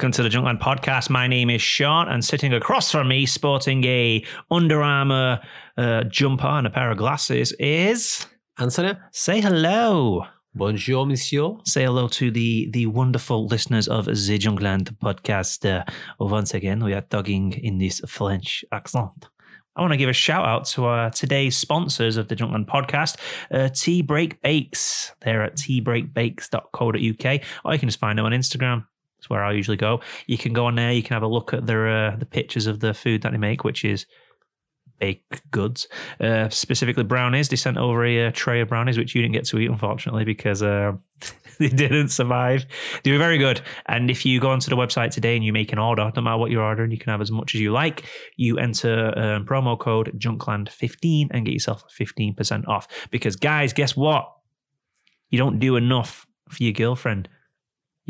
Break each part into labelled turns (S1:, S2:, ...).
S1: Welcome to the Junkland podcast. My name is Sean, and sitting across from me, sporting a Under Armour uh, jumper and a pair of glasses, is
S2: Anthony,
S1: say hello.
S2: bonjour, monsieur.
S1: Say hello to the the wonderful listeners of the Junkland podcast. Uh, once again, we are talking in this French accent. I want to give a shout out to our today's sponsors of the Junkland podcast, uh, Tea Break Bakes. They're at teabreakbakes.co.uk, or you can just find them on Instagram. That's where I usually go. You can go on there. You can have a look at their uh, the pictures of the food that they make, which is baked goods, uh, specifically brownies. They sent over a, uh tray of brownies, which you didn't get to eat, unfortunately, because uh, they didn't survive. They were very good. And if you go onto the website today and you make an order, no matter what you're ordering, you can have as much as you like. You enter um, promo code Junkland15 and get yourself 15% off. Because, guys, guess what? You don't do enough for your girlfriend.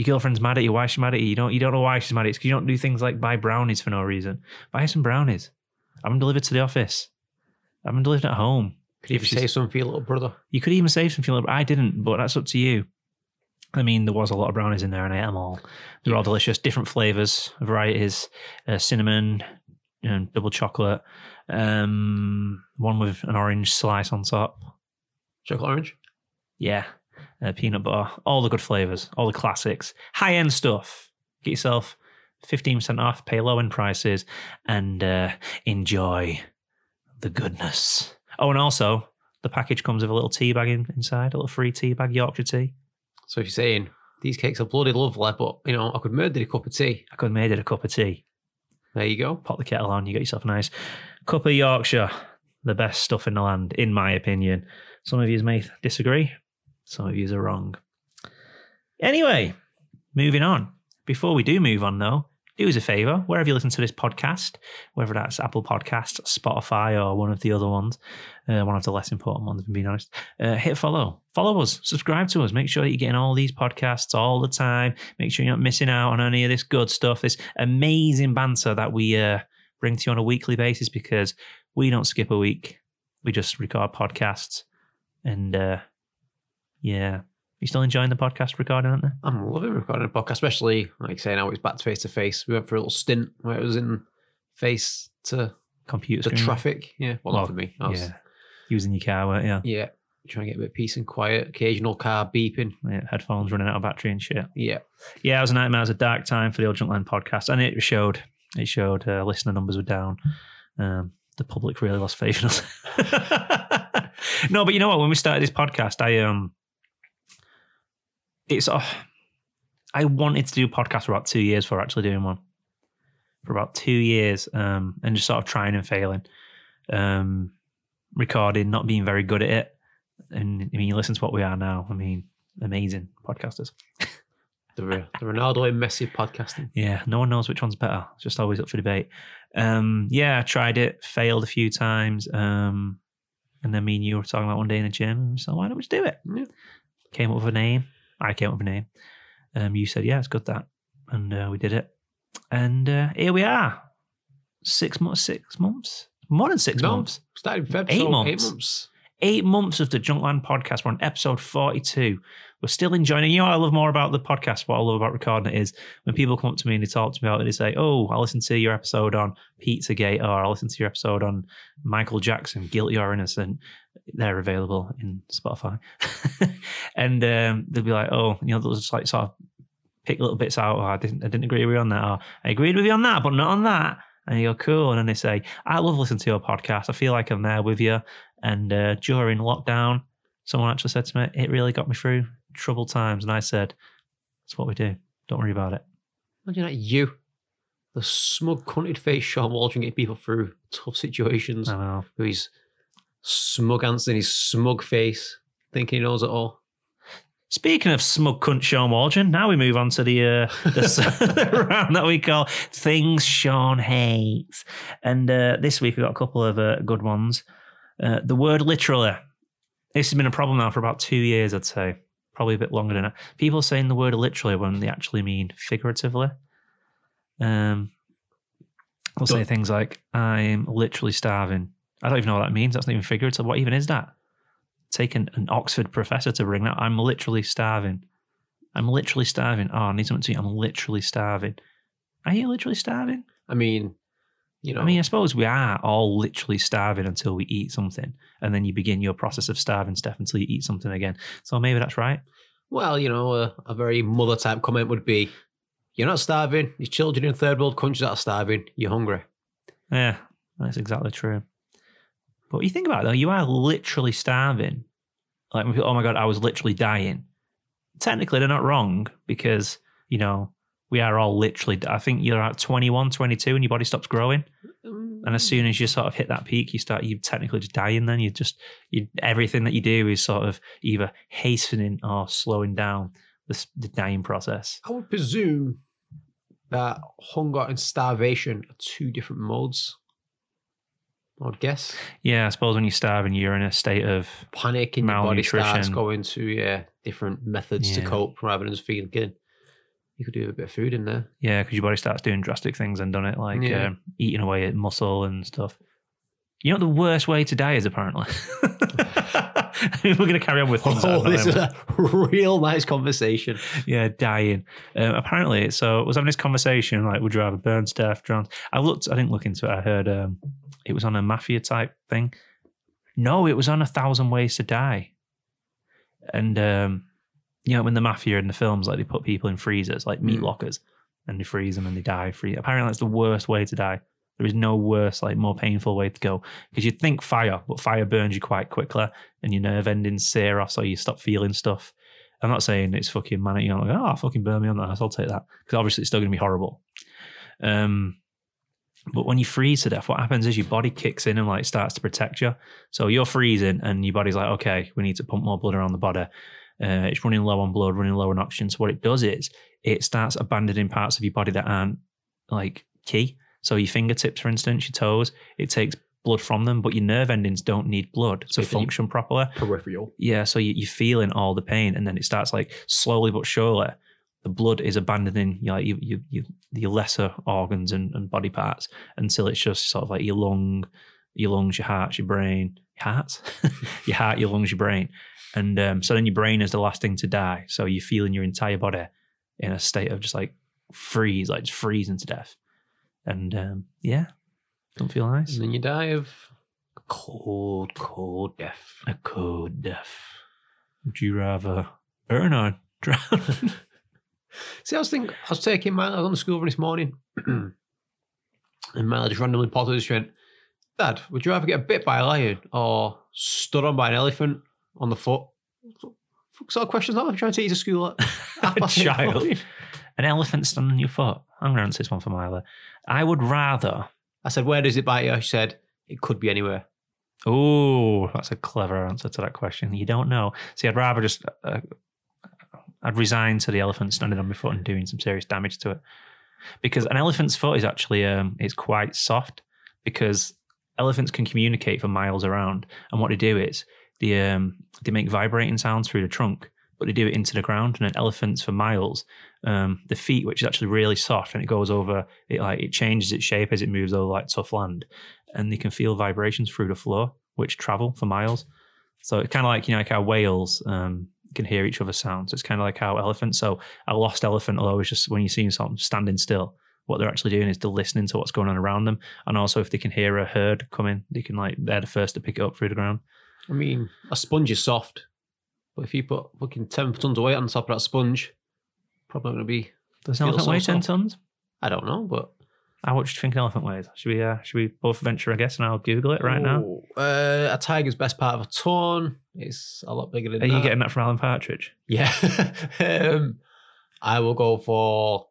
S1: Your girlfriend's mad at you. Why is she mad at you? You don't, you don't know why she's mad at you. Because you don't do things like buy brownies for no reason. Buy some brownies. Have them delivered to the office. Them delivered at home.
S2: Could you
S1: If she's-
S2: say something for your little brother?
S1: You could even save some feeling. I didn't, but that's up to you. I mean, there was a lot of brownies in there, and I ate them all. They're all delicious, different flavors, varieties, uh, cinnamon and double chocolate. Um, one with an orange slice on top.
S2: Chocolate orange?
S1: Yeah, uh, peanut butter, all the good flavors, all the classics, high end stuff. Get yourself fifteen percent off, pay low end prices, and uh, enjoy the goodness. Oh, and also the package comes with a little tea bag in, inside, a little free tea bag, Yorkshire tea.
S2: So if you're saying these cakes are bloody lovely, but you know, I could murder a cup of tea.
S1: I could it a cup of tea.
S2: There you go.
S1: Pop the kettle on, you get yourself a nice cup of Yorkshire, the best stuff in the land, in my opinion. Some of you may disagree, some of you are wrong. Anyway, moving on. Before we do move on, though, do us a favor, wherever you listen to this podcast, whether that's Apple Podcasts, Spotify, or one of the other ones, uh, one of the less important ones, if I'm being honest, uh, hit follow. Follow us, subscribe to us, make sure that you're getting all these podcasts all the time. Make sure you're not missing out on any of this good stuff, this amazing banter that we uh, bring to you on a weekly basis because we don't skip a week. We just record podcasts. And uh, yeah, you still enjoying the podcast recording, aren't they?
S2: I'm loving recording a podcast, especially like saying now it's back to face to face. We went for a little stint where it was in face to
S1: Computer
S2: the
S1: screen.
S2: traffic. Yeah, well,
S1: Well,
S2: not for me. I was,
S1: Yeah. Using your car, weren't you?
S2: yeah, trying to get a bit of peace and quiet. Occasional car beeping.
S1: Yeah, headphones running out of battery and shit.
S2: Yeah,
S1: Yeah, it was a nightmare. It was a dark time for the Old Junkland podcast, and it showed. It showed uh, listener numbers were down. Um, the public really lost faith in us. no, but you know what? When we started this podcast, I um, it's uh, I wanted to do a podcast for about two years for actually doing one. For about two years, um, and just sort of trying and failing, um, recording, not being very good at it. And I mean, you listen to what we are now. I mean, amazing podcasters.
S2: the, the Ronaldo and Messi podcasting.
S1: Yeah, no one knows which one's better. It's just always up for debate. Um, yeah, I tried it, failed a few times. Um, and then me and you were talking about one day in the gym. So why don't we just do it?
S2: Yeah.
S1: Came up with a name. I came up with a name. Um, you said, yeah, it's good that. And uh, we did it. And uh, here we are. Six months, six months, more than six
S2: No.
S1: months.
S2: Started in Feb,
S1: Eight
S2: so
S1: months.
S2: Eight months.
S1: Eight months of the Junkland podcast. We're on episode 42. We're still enjoying it. You know what I love more about the podcast, what I love about recording it is when people come up to me and they talk to me about it, they say, Oh, I listened to your episode on Pizzagate or I listened to your episode on Michael Jackson, Guilty or Innocent. They're available in Spotify. and um, they'll be like, Oh, you know, they'll just like sort of pick little bits out. Oh, I didn't I didn't agree with you on that, or I agreed with you on that, but not on that. And you go, cool. And then they say, I love listening to your podcast. I feel like I'm there with you. And uh, during lockdown, someone actually said to me, it really got me through troubled times. And I said, that's what we do. Don't worry about it.
S2: Imagine that you, the smug, cunted face Sean Waldron, getting people through tough situations.
S1: I know.
S2: with his smug answer and his smug face, thinking he knows it all.
S1: Speaking of smug cunt Sean Waldron, now we move on to the, uh, the round that we call Things Sean Hates. And uh, this week we've got a couple of uh, good ones. Uh, the word literally. This has been a problem now for about two years, I'd say. Probably a bit longer than that. People saying the word literally when they actually mean figuratively. Um, they'll say things like, I'm literally starving. I don't even know what that means. That's not even figurative. What even is that? Taken an Oxford professor to bring that. I'm literally starving. I'm literally starving. Oh, I need something to eat. I'm literally starving. Are you literally starving?
S2: I mean, you know,
S1: I mean, I suppose we are all literally starving until we eat something, and then you begin your process of starving stuff until you eat something again. So maybe that's right.
S2: well, you know, a, a very mother type comment would be, "You're not starving. Your children in third world countries are starving. You're hungry."
S1: Yeah, that's exactly true. But you think about it though, you are literally starving. Like, oh my god, I was literally dying. Technically, they're not wrong because you know we are all literally. I think you're at 21, 22, and your body stops growing. And as soon as you sort of hit that peak, you start you technically just dying. Then you just you everything that you do is sort of either hastening or slowing down the, the dying process.
S2: I would presume that hunger and starvation are two different modes. I would guess.
S1: Yeah, I suppose when you're starving, you're in a state of
S2: Panic in your body starts going to yeah different methods to cope rather than just feeling good. You could do a bit of food in there.
S1: yeah, because your body starts doing drastic things and done it like
S2: Yeah.
S1: um, eating away at muscle and stuff. You know what the worst way to die is apparently. We're going to carry on with things.
S2: Oh, this is a real nice conversation.
S1: yeah, dying. Um, apparently, so I was having this conversation like, would you rather burn to death, drown? I looked, I didn't look into it. I heard um, it was on a mafia type thing. No, it was on a thousand ways to die. And um, you know, when the mafia in the films, like they put people in freezers, like meat
S2: Mm.
S1: lockers, and they freeze them and they die. Free. Apparently, that's the worst way to die. There is no worse, like more painful way to go because you'd think fire, but fire burns you quite quickly, and your nerve endings sear off, so you stop feeling stuff. I'm not saying it's fucking manic. You're like, oh, fucking burn me on that. I'll take that because obviously it's still going to be horrible. Um, but when you freeze to death, what happens is your body kicks in and like starts to protect you. So you're freezing, and your body's like, okay, we need to pump more blood around the body. Uh, it's running low on blood, running low on oxygen. So what it does is it starts abandoning parts of your body that aren't like key. So your fingertips, for instance, your toes, it takes blood from them, but your nerve endings don't need blood to
S2: you-
S1: function properly.
S2: Peripheral.
S1: Yeah, so you, you're feeling all the pain, and then it starts like slowly but surely, the blood is abandoning you know, like, you, you, you, your lesser organs and, and body parts until it's just sort of like your lung, your lungs, your heart, your brain, your heart, your heart, your lungs, your brain, and um, so then your brain is the last thing to die. So you're feeling your entire body in a state of just like freeze, like just freezing to death, and um, yeah, don't feel nice.
S2: And then you die of cold, cold death.
S1: A cold death. Would you rather burn or drown?
S2: See, I was thinking, I was taking my, I was on the school run this morning, and Milo just randomly popped up and went, Dad, would you rather get bit by a lion or stood on by an elephant on the foot? What sort of questions are I'm trying to teach a school at half
S1: a
S2: past eight in the
S1: child. An elephant standing on your foot. I'm going to answer this one for Mila. I would rather.
S2: I said, Where does it bite you? She said, It could be anywhere.
S1: Oh, that's a clever answer to that question. You don't know. See, I'd rather just. Uh, I'd resign to the elephant standing on my foot and doing some serious damage to it, because an elephant's foot is actually um, it's quite soft because elephants can communicate for miles around, and what they do is they um, they make vibrating sounds through the trunk, but they do it into the ground. And then elephants for miles, um, the feet, which is actually really soft, and it goes over it like it changes its shape as it moves over like tough land, and they can feel vibrations through the floor, which travel for miles. So it's kind of like you know like how whales um, can hear each other's sounds. It's kind of like how elephants. So a lost elephant will always just when you see something standing still. What they're actually doing is they're listening to what's going on around them, and also if they can hear a herd coming, they can like they're the first to pick it up through the ground.
S2: I mean, a sponge is soft, but if you put fucking 10 tons of weight on top of that sponge, probably going to be.
S1: Does an elephant
S2: so
S1: weigh ten tons?
S2: I don't know, but.
S1: How much do you think an elephant weighs? Should we uh, should we both venture a guess and I'll Google it right now?
S2: Oh, Uh, a tiger's best part of a ton is a lot bigger than
S1: Are
S2: that.
S1: you getting that from Alan Partridge?
S2: Yeah. um, I will go for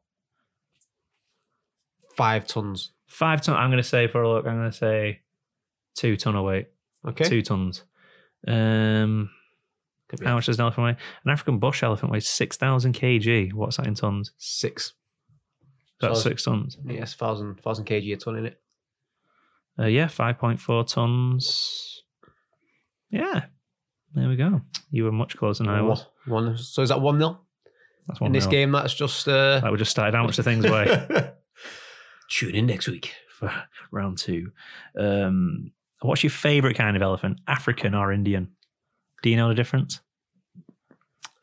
S2: five tons.
S1: Five ton. I'm going to say for a look. I'm going to say two ton of weight.
S2: Okay.
S1: Two tons. Um, how much does an elephant weigh? An African bush elephant weighs six thousand kg. What's that in tons?
S2: Six.
S1: That's six tons.
S2: Yes, thousand thousand kg a ton in it.
S1: Uh, yeah, five point four tons. Yeah, there we go. You were much closer than I was.
S2: One. So is that one nil
S1: That's one
S2: in this
S1: nil.
S2: game? That's just. Uh,
S1: Like we just started. How much the things weigh?
S2: Tune in next week.
S1: for round two. Um, what's your favorite kind of elephant? African or Indian? Do you know the difference?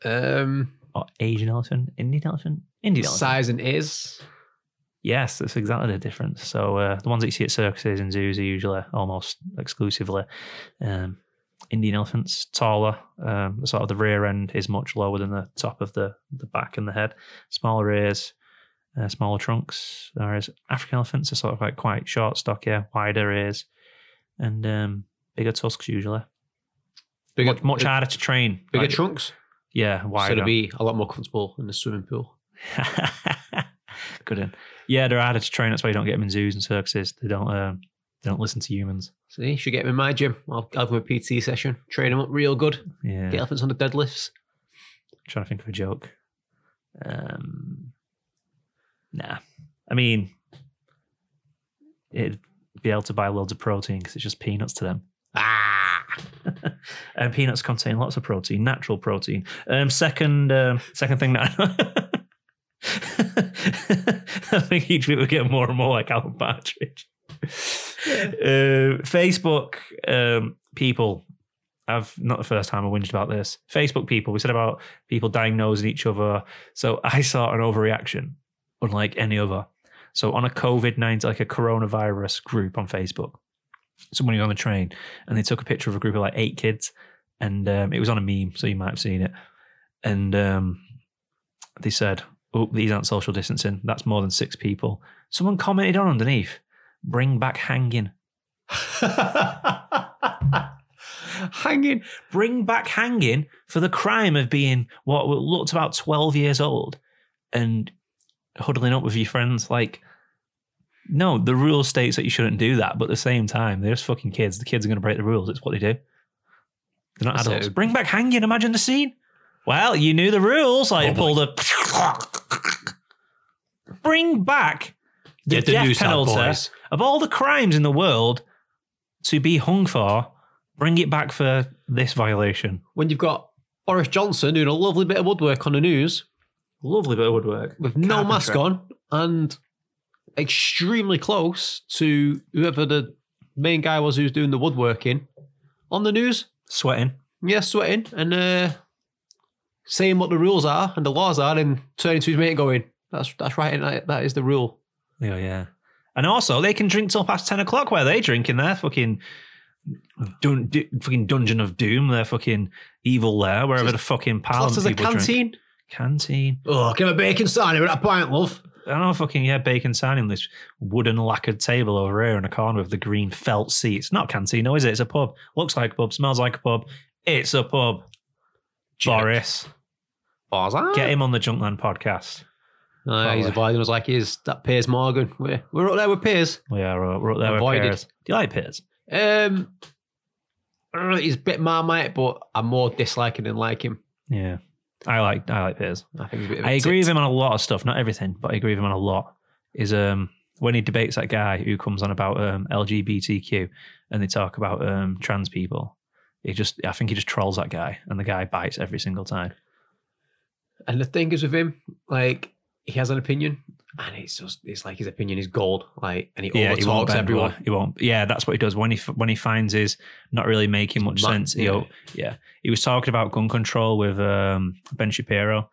S2: Um,
S1: or Asian elephant, Indian elephant, Indian elephant.
S2: Size and ears.
S1: Yes, that's exactly the difference. So uh, the ones that you see at circuses and zoos are usually almost exclusively um, Indian elephants, taller. Um, sort of the rear end is much lower than the top of the, the back and the head. Smaller ears, uh, smaller trunks. Whereas African elephants are sort of like quite short, stockier, wider ears, and um, bigger tusks usually.
S2: Bigger,
S1: much, much harder to train.
S2: Bigger
S1: Like,
S2: trunks.
S1: Yeah, wider.
S2: So to be a lot more comfortable in the swimming pool.
S1: Good. one. Yeah, they're harder to train. That's why you don't get them in zoos and circuses. They don't. Um, they don't listen to humans.
S2: See, you should get him in my gym. I'll, have him a PT session, train him up real good.
S1: Yeah.
S2: Get elephants on the deadlifts.
S1: trying to think of a joke. Um, nah. I mean, it'd be able to buy loads of protein because it's just peanuts to them.
S2: Ah,
S1: and peanuts contain lots of protein, natural protein. Um, second, um, second thing that I think each week we get more and more like Alan Partridge. Uh, Facebook um, people. I've not the first time I whinged about this. Facebook people. We said about people diagnosing each other. So I saw an overreaction, unlike any other. So on a COVID nineteen, like a coronavirus group on Facebook, someone was on the train and they took a picture of a group of like eight kids, and um, it was on a meme, so you might have seen it. And um, they said, "Oh, these aren't social distancing. That's more than six people." Someone commented on underneath, "Bring back hanging."
S2: hanging.
S1: bring back hanging for the crime of being what looked about 12 years old and huddling up with your friends. Like, no, the rule states that you shouldn't do that, but at the same time, they're just fucking kids. The kids are going to break the rules. It's what they do. They're not
S2: So-
S1: adults. Bring back hanging. Imagine the scene. Well, you knew the rules. Like,
S2: Oh
S1: pull the. Bring back the, death penalty of all the crimes in the world to be hung for. Bring it back for this violation.
S2: When you've got Boris Johnson doing a lovely bit of woodwork on the news
S1: Lovely bit of woodwork.
S2: with no
S1: Carpentry.
S2: mask on and extremely close to whoever the main guy was who's doing the woodworking on the news.
S1: Sweating.
S2: Yeah, sweating and uh, saying what the rules are and the laws are, and turning to his mate and going, "That's that's right, and that, that is the rule."
S1: Yeah, yeah. And also, they can drink till past 10 o'clock while they drink in their fucking, dun- du- fucking Dungeon of Doom, their fucking evil lair, wherever the fucking parliament
S2: Classed as a
S1: people drink.
S2: canteen.
S1: Canteen.
S2: Oh, give a bacon sarnie with a pint, love.
S1: I don't know, fucking, yeah, bacon signing this wooden lacquered table over here in a corner with the green felt seats. Not canteen, no, is it? It's a pub. Looks like a pub, smells like a pub. It's a pub. Boris,
S2: Bars
S1: get him on the Junkland podcast.
S2: Uh, he's avoiding us like he's that Piers Morgan. We're, we're up there with Piers.
S1: We are, uh, we're up there with
S2: Avoided.
S1: pears. Do you like pears?
S2: Um, he's a bit marmite, but I'm more disliking than like him.
S1: Yeah. I like I like pears.
S2: I think he's a bit
S1: I agree with him on a lot of stuff, not everything, but I agree with him on a lot. Is um when he debates that guy who comes on about um LGBTQ and they talk about um trans people. He just I think he just trolls that guy and the guy bites every single time.
S2: And the thing is with him, like he has an opinion, and it's just it's like his opinion is gold. Like, and he
S1: he won't
S2: overtalks
S1: bend,
S2: everyone.
S1: he? He won't. Yeah, that's what he does when he when he finds his not really making much
S2: Man-
S1: sense.
S2: Yeah.
S1: yeah. yeah, he was talking about gun control with um, Ben Shapiro,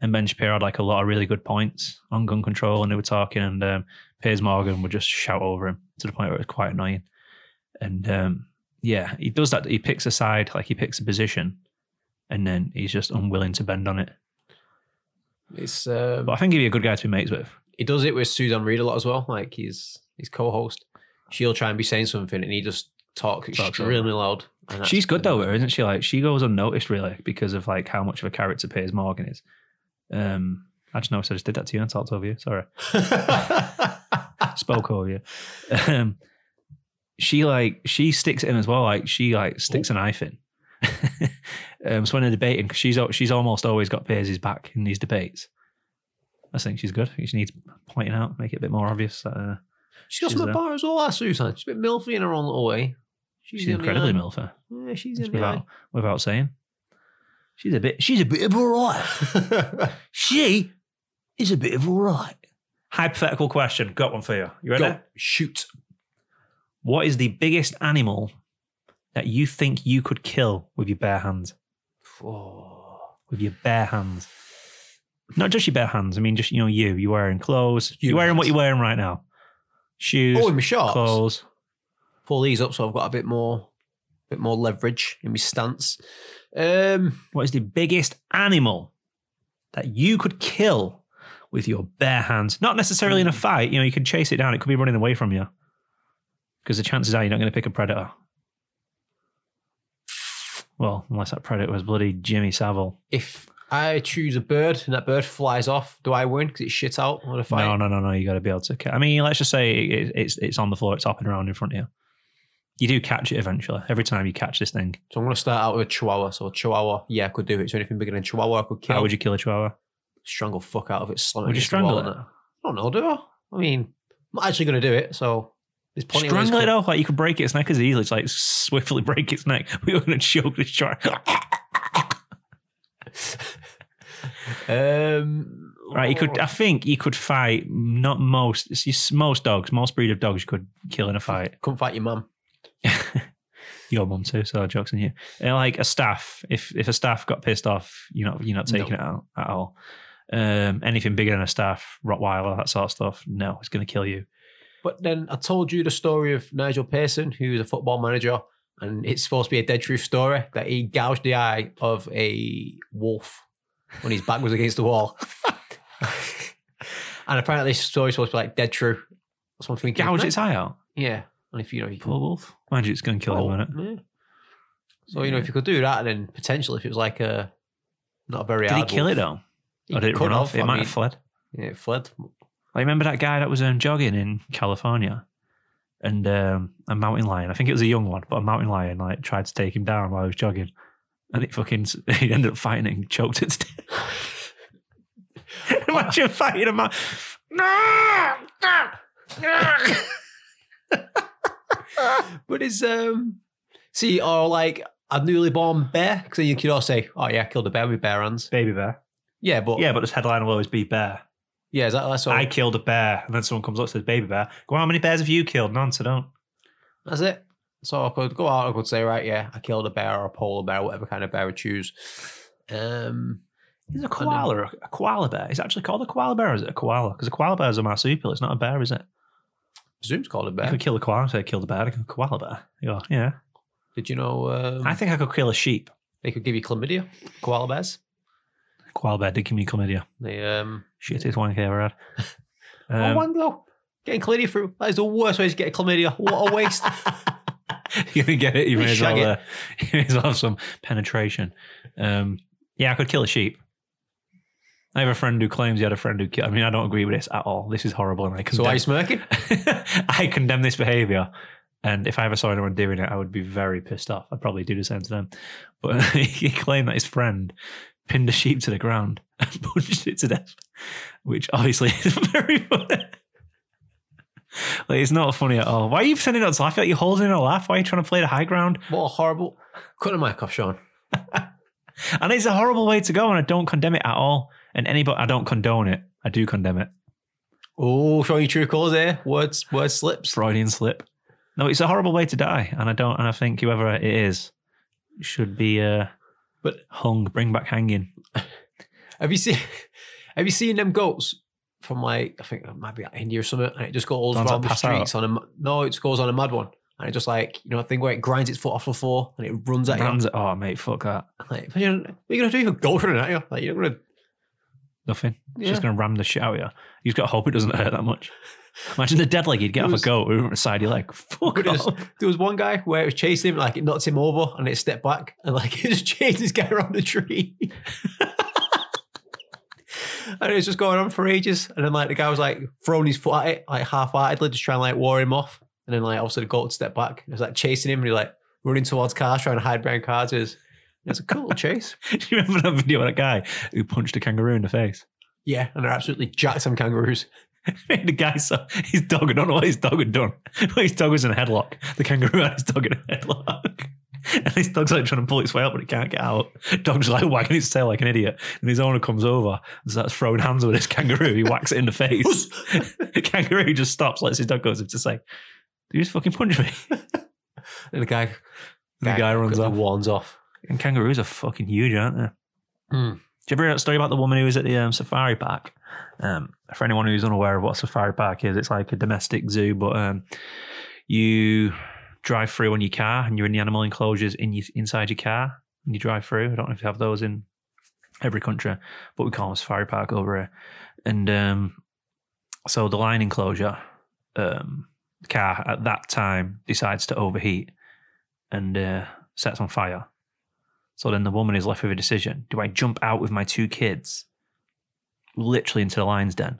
S1: and Ben Shapiro had like a lot of really good points on gun control, and they were talking, and um, Piers Morgan would just shout over him to the point where it was quite annoying. And um, yeah, he does that. He picks a side, like he picks a position, and then he's just unwilling to bend on it.
S2: It's um,
S1: But I think he'd be a good guy to be mates with.
S2: He does it with Suzanne Reid a lot as well. Like he's his co-host. She'll try and be saying something, and he just talks
S1: Talks
S2: extremely loud.
S1: She's good though, isn't she? Like she goes unnoticed really because of like how much of a character Piers Morgan is. Um, I just noticed I just did that to you and talked over you. Sorry, spoke over you. Um, she like she sticks it in as well. Like she like sticks a knife in. um, so when they're debating, 'cause she's she's almost always got Piers's back in these debates. I think she's good. She needs pointing out, make it a bit more obvious. That, uh,
S2: she's got
S1: She's
S2: some
S1: there.
S2: bar as well, that Suzanne. She's a bit milfy in her own little way.
S1: she's,
S2: in
S1: incredibly
S2: eye.
S1: milfer.
S2: Yeah, she's in
S1: Without without saying, she's a bit. She's a bit of a right. She is a bit of all right. Hypothetical question. Got one for you. You ready?
S2: Go, shoot.
S1: What is the biggest animal that you think you could kill with your bare hands?
S2: Oh.
S1: With your bare hands. Not just your bare hands. I mean, just you know, you. You're wearing clothes. You're wearing what you're wearing right now. Shoes,
S2: Oh, in my shorts.
S1: clothes.
S2: Pull these up so I've got a bit more, bit more leverage in my stance. Um,
S1: What is the biggest animal that you could kill with your bare hands? Not necessarily in a fight. You know, you can chase it down. It could be running away from you. Because the chances are you're not going to pick a predator. Well, unless that predator was bloody Jimmy Savile.
S2: if I choose a bird and that bird flies off, do I win because it shit out on a fight?
S1: No, no, no, no. You got to be able to. Ca- I mean, let's just say it, it's it's on the floor. It's hopping around in front of you. You do catch it eventually. Every time you catch this thing,
S2: So I'm going to start out with a chihuahua. So a chihuahua, yeah, I could do it. So anything bigger than chihuahua, I could kill.
S1: how would you kill a chihuahua?
S2: strangle fuck out of it? Slam it
S1: Would you
S2: against the
S1: strangle it?
S2: I don't know, do I? I mean, I'm not actually going to do it. So there's plenty
S1: Strangle
S2: of
S1: it
S2: ways
S1: off like you could break its neck as easily. It's like swiftly break its neck. We were going to choke this shark.
S2: Um,
S1: Right, you could. I think you could fight. Not most. it's most dogs. Most breed of dogs you could kill in a fight.
S2: Couldn't fight your mum.
S1: Your mum too. So jokes on you. And like a staff. If if a staff got pissed off, you're not you're not taking it out at all. Um, anything bigger than a staff, Rottweiler, that sort of stuff. No, it's going to kill you.
S2: But then I told you the story of Nigel Pearson, who's a football manager, and it's supposed to be a dead true story that he gouged the eye of a wolf when his back was against the wall. and apparently this story's supposed to be like dead true. That's one thing.
S1: Gouge its eye out.
S2: Yeah. And if you know you
S1: Poor wolf. Mind you, it's going to kill him,
S2: Oh,
S1: won't it?
S2: yeah. So you know, if you could do that, then potentially, if it was like a not a very
S1: Did he kill it
S2: wolf,
S1: though? Or did it run off? It
S2: I
S1: might
S2: mean,
S1: have fled.
S2: Yeah, it fled.
S1: Like, remember that guy that was um, jogging in California, and um, a mountain lion. I think it was a young one, but a mountain lion like tried to take him down while he was jogging, and it fucking he ended up fighting it and choked it. to death. Imagine fighting a man.
S2: But it's um, see, or like a newly born bear, because you could all say, "Oh yeah, I killed a bear with bare hands."
S1: Baby bear.
S2: Yeah, but
S1: Yeah, but this headline will always be bear.
S2: Yeah, is that that's all?
S1: I killed a bear, and then someone comes up and says baby bear. Go, how many bears have you killed? None, so don't.
S2: That's it. So I could go out. I could say, right, yeah, I killed a bear or a polar bear, whatever kind of bear I choose. Um,
S1: Is a koala a, a koala bear? Is it actually called a koala bear or is it a koala? Because a koala bear is a marsupial. It's not a bear, is it?
S2: presume's called a bear.
S1: could kill a koala say I killed a bear. I could koala bear. Go, yeah.
S2: Did you know? Um,
S1: I think I could kill a sheep.
S2: they could give you chlamydia. Koala bears.
S1: Bear did give me chlamydia.
S2: They um.
S1: Shittest wank I ever had.
S2: oh,
S1: Um,
S2: one go. Getting chlamydia through. That is the worst way to get chlamydia. What a waste.
S1: you can get it. You may as well. Uh, you may as well have some penetration. Um, yeah, I could kill a sheep. I have a friend who claims he had a friend who. killed. I mean, I don't agree with this at all. This is horrible, and I
S2: so
S1: condemn.
S2: are you smirking?
S1: I condemn this behavior. And if I ever saw anyone doing it, I would be very pissed off. I'd probably do the same to them. But he claimed that his friend pinned a sheep to the ground and punched it to death, which obviously is very funny. like, it's not funny at all. Why are you sending out to laugh? Like you're holding a laugh. Why are you trying to play the high ground?
S2: What a horrible. Cut the mic off, Sean.
S1: And it's a horrible way to go, and I don't condemn it at all. And anybody, I don't condone it. I do condemn it.
S2: Oh, showing you true colours here. Words, words slips.
S1: Freudian slip. No, it's a horrible way to die, and I don't. And I think whoever it is should be uh,
S2: But-
S1: hung. Bring back hanging.
S2: Have you seen? Have you seen them goats from like I think it might be like India or something, and it just goes
S1: that
S2: around the
S1: pass out?
S2: streets on a no, it just goes on a mad one, and it just like you know a thing where it grinds its foot off the floor and it runs at
S1: Runs it. Oh, mate, fuck that.
S2: Like, what are you, you gonna do? You're goat running at you. Like you're gonna.
S1: Nothing. It's
S2: Yeah.
S1: just gonna ram the shit out of you. You just got to hope it doesn't hurt that much. Imagine the dead leg. You'd get off
S2: was-
S1: a goat over the side. You're like, fuck
S2: But it was-
S1: off.
S2: There was one guy where it was chasing him, like it knocked him over, and it stepped back, and like it just chased this guy around the tree. and it was just going on for ages. And then like the guy was like throwing his foot at it, like half-heartedly, just trying to like ward him off. And then like also the goat stepped back. It was like chasing him, and he like running towards cars, trying to hide behind cars. It was, it was a cool chase.
S1: Do you remember that video of that guy who punched a kangaroo in the face?
S2: Yeah, and they're absolutely jacked some kangaroos.
S1: the guy saw his dog. I don't know what his dog had done. But his dog was in a headlock. The kangaroo had his dog in a headlock. And his dog's like trying to pull its way out, but it can't get out. Dog's like wagging its tail like an idiot. And his owner comes over and starts throwing hands with this kangaroo. He whacks it in the face. the kangaroo just stops, lets his dog go as if to say, Did you just fucking punch me?
S2: And the guy,
S1: the guy runs off.
S2: warns off.
S1: And kangaroos are fucking huge, aren't they?
S2: Hmm. Hmm.
S1: you ever hear that story about the woman who was at the um, safari park? Um, for anyone who's unaware of what a safari park is, it's like a domestic zoo, but um, you drive through on your car and you're in the animal enclosures in your, inside your car and you drive through. I don't know if you have those in every country, but we call them safari park over here. And um, so the lion enclosure, um, car at that time decides to overheat and uh, sets on fire. So then the woman is left with a decision: Do I jump out with my two kids, literally into the lion's den,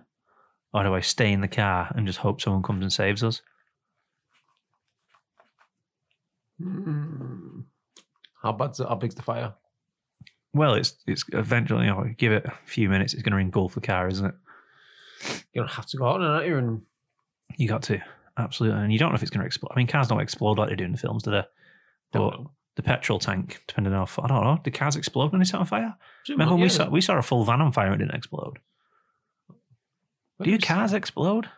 S1: or do I stay in the car and just hope someone comes and saves us?
S2: Mm. How bad's it? How big's the fire?
S1: Well, it's it's eventually, you know, give it a few minutes, it's going to engulf the car, isn't it?
S2: You don't have to go out and out here and
S1: You got to absolutely, and you don't know if it's going to explode. I mean, cars don't explode like they do in the films, do they? But petrol tank, depending on, I don't know, did cars explode when they set on fire? Remember when
S2: Yeah.
S1: we saw we saw a full van on fire and it didn't explode? Do your cars explode?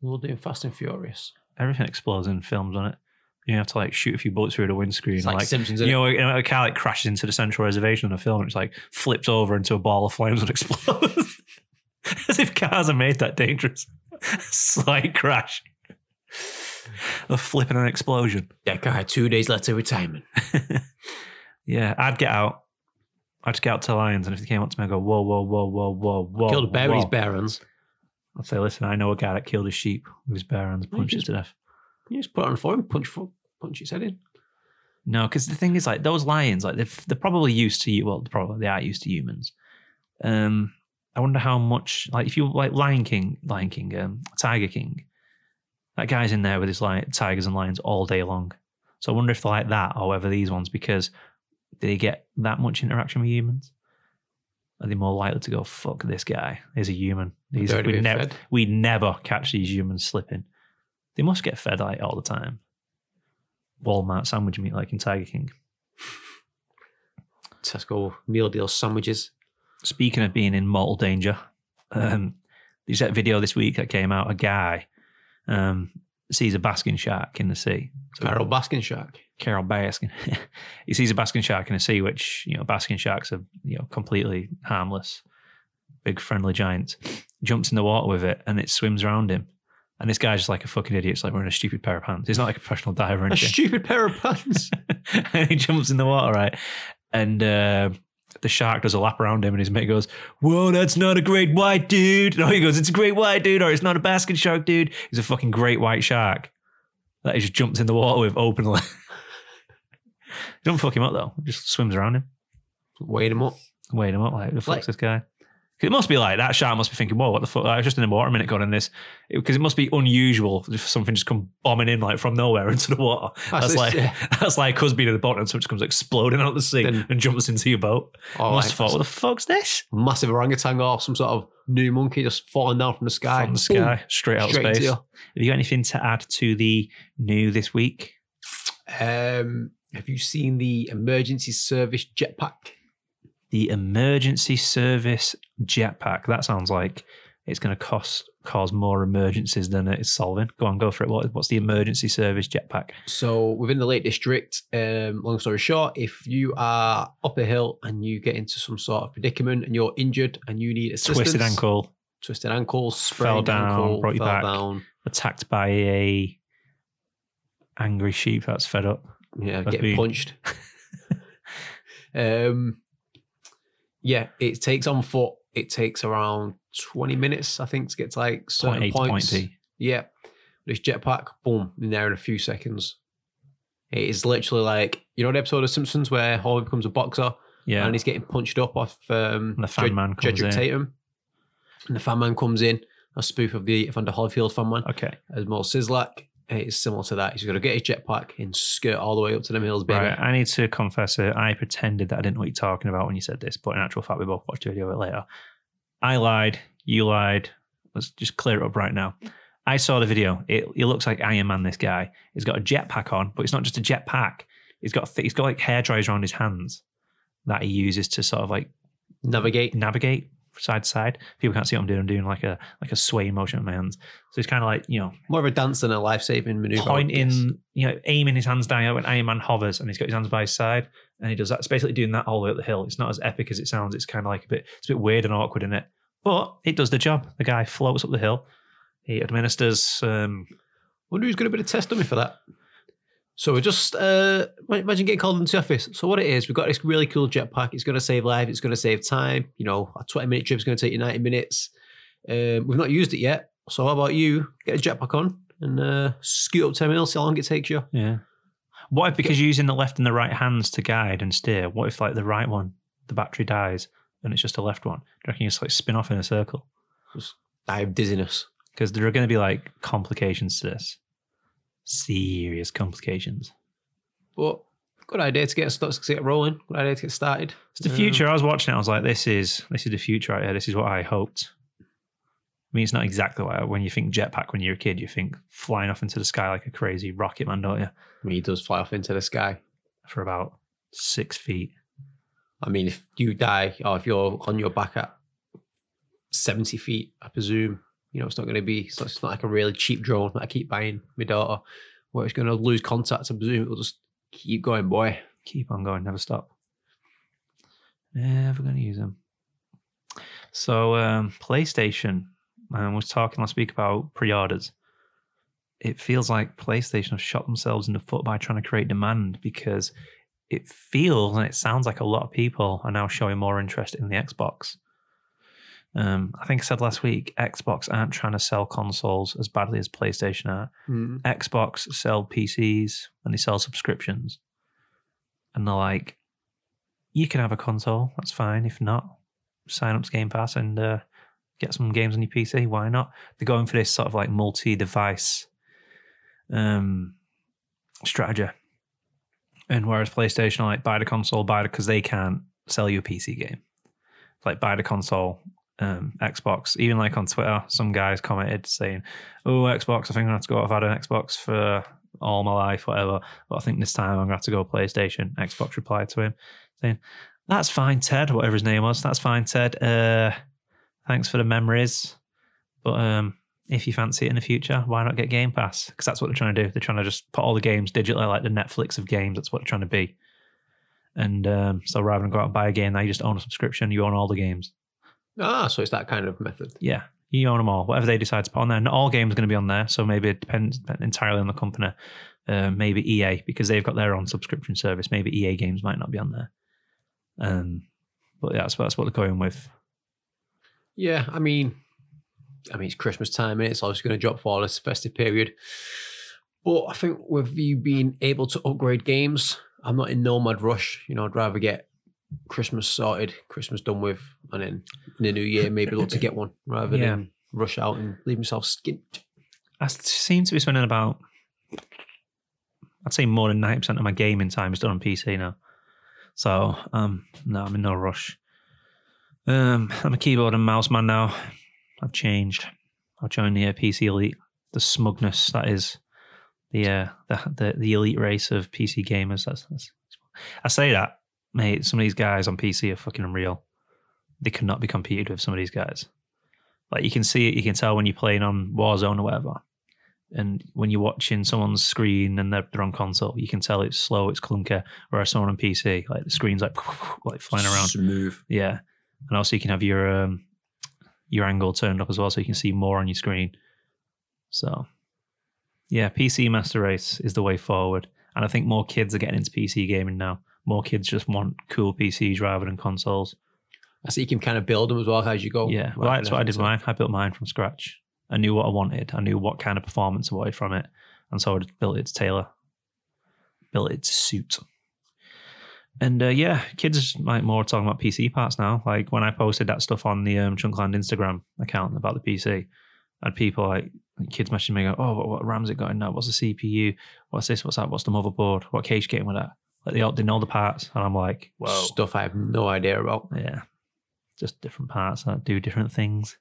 S2: We were doing Fast and Furious.
S1: Everything explodes in films, doesn't it? You have to like shoot a few bullets through the windscreen.
S2: It's like,
S1: like
S2: Simpsons.
S1: you know, know, a car like crashes into the central reservation in a film and it's like flips over into a ball of flames and explodes. As if cars are made that dangerous. Slight crash. A flip and an explosion.
S2: that guy two days later retirement.
S1: yeah, I'd get out. I'd just get out to lions, and if they came up to me, I'd go, whoa, whoa, whoa, whoa, whoa, whoa.
S2: Killed a bear with his bare hands.
S1: I'd say, listen, I know a guy that killed a sheep with his bare hands, punched it to death.
S2: You just put it on for him, punch punch his head in.
S1: No, because the thing is, like those lions, like they're, they're probably used to you. Well, probably they are used to humans. Um, I wonder how much, like, if you like Lion King, Lion King, um, Tiger King, that guy's in there with his like tigers and lions all day long. So I wonder if they're like that, or whether these ones, because do they get that much interaction with humans? Are they more likely to go, "Fuck this guy"? He's a human. These
S2: Dirty
S1: we
S2: bit
S1: never,
S2: fed.
S1: we never catch these humans slipping. They must get fed like all the time. Walmart sandwich meat, like in Tiger King.
S2: Tesco meal deal sandwiches.
S1: Speaking of being in mortal danger, um, there's that video this week that came out. A guy um, sees a basking shark in the sea. So
S2: Carole Baskin shark.
S1: Carole Baskin. he sees a basking shark in the sea, which you know, basking sharks are you know completely harmless, big friendly giants. Jumps in the water with it, and it swims around him. And this guy's just like a fucking idiot. It's like wearing a stupid pair of pants. He's not like a professional diver or
S2: A
S1: anything.
S2: stupid pair of pants.
S1: and he jumps in the water, right? And uh, the shark does a lap around him, and his mate goes, "Whoa, that's not a great white dude." No, he goes, "It's a great white dude," or "It's not a basket shark, dude." He's a fucking great white shark that he just jumps in the water with openly. Don't fuck him up though. Just swims around him,
S2: Weighed him up.
S1: weighed him up. Like the fuck's
S2: Like-
S1: this guy? It must be like that shark must be thinking, "Whoa, what the fuck?" I was just in the water a minute, got in this because it must be unusual if something just come bombing in like from nowhere into the water. That's,
S2: That's-
S1: like
S2: yeah.
S1: that's like us being at the bottom and something just comes exploding out of the sea
S2: Then-
S1: and jumps into your boat.
S2: Oh,
S1: must have thought, what the fuck's this?
S2: massive orangutan or some sort of new monkey just falling down from the sky.
S1: From the
S2: Boom.
S1: sky, straight out of
S2: Straight into
S1: space. Have you got anything to add to the new this week?
S2: Um, have you seen the emergency service jetpack?
S1: The emergency service jetpack. That sounds like it's going to cost cause more emergencies than it's solving. Go on, go for it. What, what's the emergency service jetpack?
S2: So within the Lake District, um, long story short, if you are up a hill and you get into some sort of predicament and you're injured and you need assistance,
S1: Twisted ankle,
S2: twisted ankle,
S1: Fell down,
S2: ankle,
S1: brought you
S2: fell
S1: back.
S2: down,
S1: attacked by a angry sheep that's fed up.
S2: yeah,
S1: me.
S2: punched. um, yeah, it takes on foot. It takes around twenty minutes, I think, to get to like certain
S1: Point point
S2: points.
S1: B.
S2: Yeah. This jetpack, boom, in there in a few seconds. It is literally like, you know the episode of Simpsons where Homer becomes a boxer
S1: Yeah.
S2: and he's getting punched up off um,
S1: And the fan man comes
S2: Drederick
S1: in.
S2: Tatum. And the fan man comes in, a spoof of the Evander Holyfield fan man,
S1: okay.
S2: as Moe Szyslak. It is similar to that. He's got to get his jetpack and skirt all the way up to them hills, baby.
S1: Right, I need to confess it. I pretended that I didn't know what you're talking about when you said this, but in actual fact, we both watched a video of it later. I lied. You lied. Let's just clear it up right now. I saw the video. It, it looks like Iron Man. This guy. He's got a jetpack on, but it's not just a jetpack. He's got th- he's got like hair dryers around his hands that he uses to sort of like
S2: Navigate.
S1: navigate side to side. People can't see what I'm doing. I'm doing like a like a sway motion with my hands. So it's kind of like you know
S2: More of a dance than a life saving maneuver.
S1: Pointing,
S2: guess.
S1: you know, aiming his hands down when Iron Man hovers and he's got his hands by his side. and he does that. It's basically doing that all the way up the hill. It's not as epic as it sounds. It's kind of like a bit, it's a bit weird and awkward in it, but it does the job. The guy floats up the hill. He administers. Um,
S2: Wonder who's going to be the test dummy for that. So we're just uh, imagine getting called into the office. So what it is, we've got this really cool jetpack. It's going to save lives. It's going to save time. You know, a twenty minute trip is going to take you ninety minutes. Um, we've not used it yet. So how about you get a jetpack on and uh, scoot up ten minutes? See how long it takes you.
S1: yeah. What if because you're using the left and the right hands to guide and steer? What if like the right one, the battery dies and it's just a left one? Do you reckon you just like spin off in a circle?
S2: I have dizziness.
S1: Because there are going to be like complications to this. Serious complications.
S2: But good idea to get to get rolling. Good idea to get started.
S1: It's the future. I was watching it. I was like, this is this is the future right here. This is what I hoped. I mean, it's not exactly like when you think jetpack when you're a kid, you think flying off into the sky like a crazy rocket man, don't you?
S2: I mean, he does fly off into the sky.
S1: For about six feet.
S2: I mean, if you die or if you're on your back at 70 feet, I presume, you know, it's not going to be, not, it's not like a really cheap drone that I keep buying my daughter, where it's going to lose contact. I presume it will just keep going, boy.
S1: Keep on going, never stop. Never going to use them. So, um, PlayStation, um, was talking last week about pre orders. It feels like PlayStation have shot themselves in the foot by trying to create demand because it feels and it sounds like a lot of people are now showing more interest in the Xbox. Um, I think I said last week, Xbox aren't trying to sell consoles as badly as PlayStation are. Xbox sell PCs and they sell subscriptions. And they're like, you can have a console, that's fine. If not, sign up to Game Pass and uh, get some games on your PC. Why not? They're going for this sort of like multi device um, strategy. And whereas PlayStation are like, buy the console, buy it because they can't sell you a PC game. It's like, buy the console, um, Xbox. Even like on Twitter, some guys commented saying, "Oh, Xbox! I think I'm gonna have to go. I've had an Xbox for all my life, whatever. But I think this time I'm gonna have to go PlayStation." Xbox replied to him saying, "That's fine, Ted. Whatever his name was, that's fine, Ted. Uh, thanks for the memories, but um." If you fancy it in the future, why not get Game Pass? Because that's what they're trying to do. They're trying to just put all the games digitally, like the Netflix of games. That's what they're trying to be. And um, so rather than go out and buy a game, now you just own a subscription. You own all the games.
S2: Ah, so it's that kind of method.
S1: Yeah, you own them all. Whatever they decide to put on there. Not all games are going to be on there, so maybe it depends entirely on the company. Uh, maybe EA because they've got their own subscription service. Maybe EA games might not be on there. Um, but yeah, that's, that's what they're going with.
S2: Yeah, I mean, I mean, it's Christmas time, and it's obviously going to drop for all this festive period. But I think with you being able to upgrade games, I'm not in no mad rush. You know, I'd rather get Christmas sorted, Christmas done with, and then in the new year maybe look to get one rather
S1: Yeah.
S2: than rush out and leave myself skint.
S1: I seem to be spending about, I'd say more than 90% of my gaming time is done on PC now. So, um, no, I'm in no rush. Um, I'm a keyboard and mouse man now. I've changed. I've joined the uh, PC elite. The smugness that is the uh, the, the the elite race of PC gamers. That's, that's I say that, mate. Some of these guys on PC are fucking unreal. They cannot be competed with some of these guys. Like you can see it, you can tell when you're playing on Warzone or whatever. And when you're watching someone's screen and they're, they're on console, you can tell it's slow, it's clunker. Whereas someone on PC, like the screen's like like flying around.
S2: Smooth.
S1: Yeah, and also you can have your um, your angle turned up as well, so you can see more on your screen. So, yeah, PC Master Race is the way forward, and I think more kids are getting into PC gaming now. More kids just want cool PCs rather than consoles.
S2: I see you can kind of build them as well as you go.
S1: Yeah, well,
S2: Right,
S1: that's what I did
S2: so-
S1: mine. I built mine from scratch. I knew what I wanted. I knew what kind of performance I wanted from it, and so I just built it to tailor, built it to suit. And uh, yeah, kids like more talking about PC parts now. Like when I posted that stuff on the um, Junkland Instagram account about the PC, I had people like kids messaging me, go, "Oh, what, what RAM's it got in that? What's the CPU? What's this? What's that? What's the motherboard? What case getting with that?" Like they all they know the parts, and I'm like, "Whoa,
S2: Stuff I have no idea about.
S1: yeah, just different parts that do different things.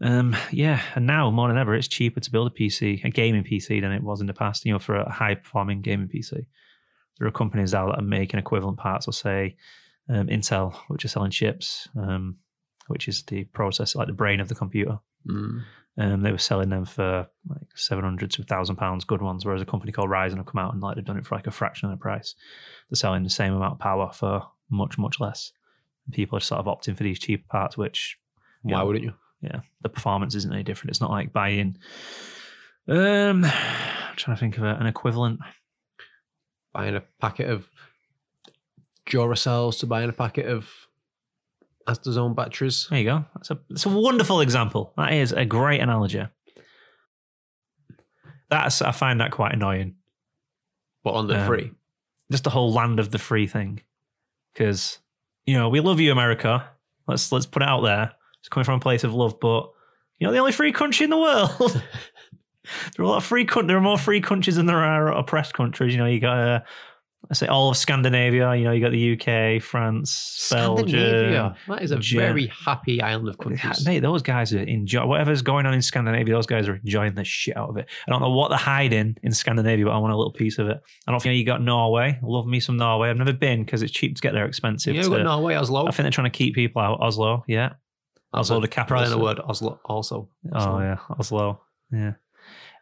S1: Um, yeah, and now more than ever, it's cheaper to build a PC, a gaming PC, than it was in the past. You know, for a high performing gaming PC, there are companies out that are making equivalent parts. Or say um, Intel, which are selling chips. Um, which is the process, like the brain of the computer.
S2: Mm.
S1: Um, they were selling them for like seven hundred to thousand pounds, good ones. Whereas a company called Ryzen have come out and like they've done it for like a fraction of the price. They're selling the same amount of power for much much less. And people are sort of opting for these cheaper parts, which
S2: Why
S1: Yeah.
S2: wouldn't you?
S1: yeah, the performance isn't any different. It's not like buying. Um, I'm trying to think of a, an equivalent.
S2: Buying a packet of Duracells to buying a packet of Asda's own batteries.
S1: There you go. That's a it's a wonderful example. That is a great analogy. That's I find that quite annoying.
S2: But on the
S1: Um,
S2: free.
S1: Just the whole land of the free thing, because you know we love you, America. Let's let's put it out there. It's coming from a place of love, but you know the only free country in the world. there are a lot of free countries. There are more free countries than there are oppressed countries. You know, you got uh, I say all of Scandinavia. You know, you got the UK, France, Belgium.
S2: Scandinavia. That is a very happy island of countries.
S1: Mate, those guys are enjoy whatever's going on in Scandinavia. Those guys are enjoying the shit out of it. I don't know what they're hiding in Scandinavia, but I want a little piece of it. I don't think you got Norway. Love me some Norway. I've never been because it's cheap to get there, expensive.
S2: Yeah,
S1: to-
S2: got Norway, Oslo.
S1: I think they're trying to keep people out. Oslo, yeah. Oslo, the capital.
S2: Probably in the word Oslo also.
S1: Oh yeah, Oslo, yeah.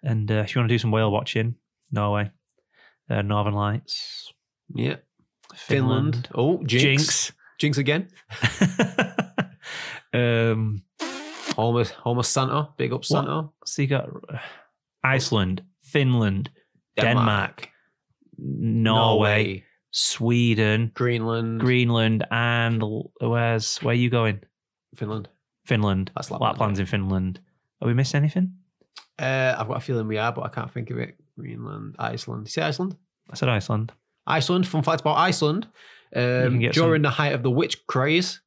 S1: And uh, if you want to do some whale watching, Norway, uh, Northern Lights,
S2: Yeah. Finland. Oh, Jinx.
S1: Jinx.
S2: Jinx again.
S1: um,
S2: Homer, Homer Santa. Big up Santa.
S1: so you got uh, Iceland, Finland, Denmark, Norway, Sweden,
S2: Greenland.
S1: Greenland, and where's where are you going?
S2: Finland.
S1: Finland.
S2: That's Lapland,
S1: Lapland's in Finland. Are we missing anything?
S2: Uh, I've got a feeling we are, but I can't think of it. Greenland, Iceland. You say Iceland?
S1: I said Iceland.
S2: Iceland. Fun fact about Iceland. Um, during the height of the witch craze,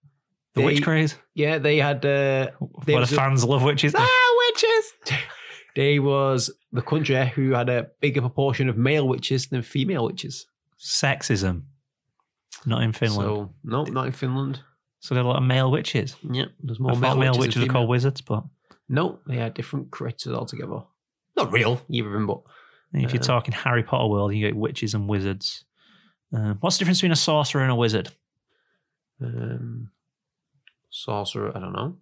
S1: The
S2: they,
S1: witch craze.
S2: Yeah, they had. Uh, They
S1: the fans love witches.
S2: ah, witches. they was the country who had a bigger proportion of male witches than female witches.
S1: Sexism. Not in Finland. So,
S2: no, not in Finland.
S1: So there are a lot of male witches.
S2: Yeah, there's more
S1: thought
S2: male,
S1: male
S2: witches,
S1: witches are called wizards, but
S2: No, they are different creatures altogether. Not real, either of them, but
S1: if you're
S2: Uh,
S1: talking Harry Potter world, you get witches and wizards. Um, what's the difference between a sorcerer and a wizard?
S2: um, sorcerer. I don't know.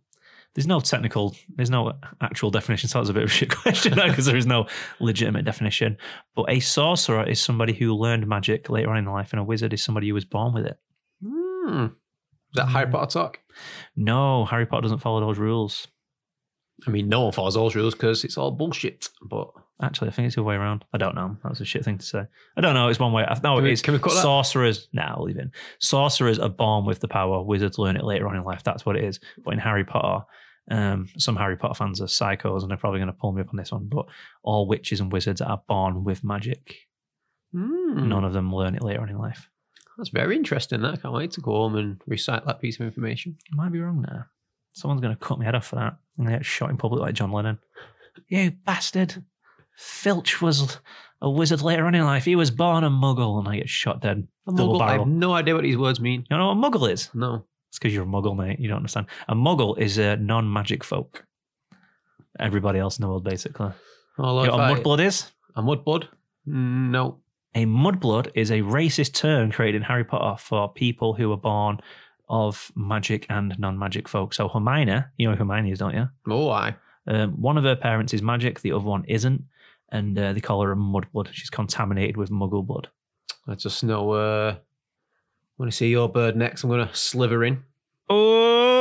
S1: There's no technical, there's no actual definition. So that's a bit of a shit question because there is no legitimate definition. But a sorcerer is somebody who learned magic later on in life, and a wizard is somebody who was born with it.
S2: Hmm. Is that Harry. Potter talk?
S1: No, Harry Potter doesn't follow those rules.
S2: I mean, no one follows those rules because it's all bullshit. But
S1: Actually, I think it's the other way around. I don't know. That was a shit thing to say. I don't know. It's one way. No,
S2: Can we-
S1: it's
S2: can we cut that?
S1: sorcerers. Now, nah, leave it. in. Sorcerers are born with the power. Wizards learn it later on in life. That's what it is. But in Harry Potter, um, some Harry Potter fans are psychos, and they're probably going to pull me up on this one. But all witches and wizards are born with magic.
S2: Hmm.
S1: None of them learn it later on in life.
S2: that's very interesting. That I can't wait to go home and recite that piece of information.
S1: I might be wrong there. Someone's going to cut me head off for that. I'm going to get shot in public like John Lennon. You bastard. Filch was a wizard later on in life. He was born a muggle, and I get shot dead.
S2: A muggle, I have no idea what these words mean.
S1: You know what a muggle is?
S2: No.
S1: It's because you're a muggle, mate. You don't understand. A muggle is a non magic folk. Everybody else in the world, basically.
S2: Oh,
S1: You know what a mudblood is?
S2: A mudblood? No.
S1: A mudblood is a racist term created in Harry Potter for people who are born of magic and non magic folk. So Hermione, you know who Hermione is, don't you?
S2: Oh, I.
S1: Um, one of her parents is magic, the other one isn't. And uh, they call her a mudblood. She's contaminated with muggle blood.
S2: I just know. Uh, when I see your bird next, I'm going to slither in.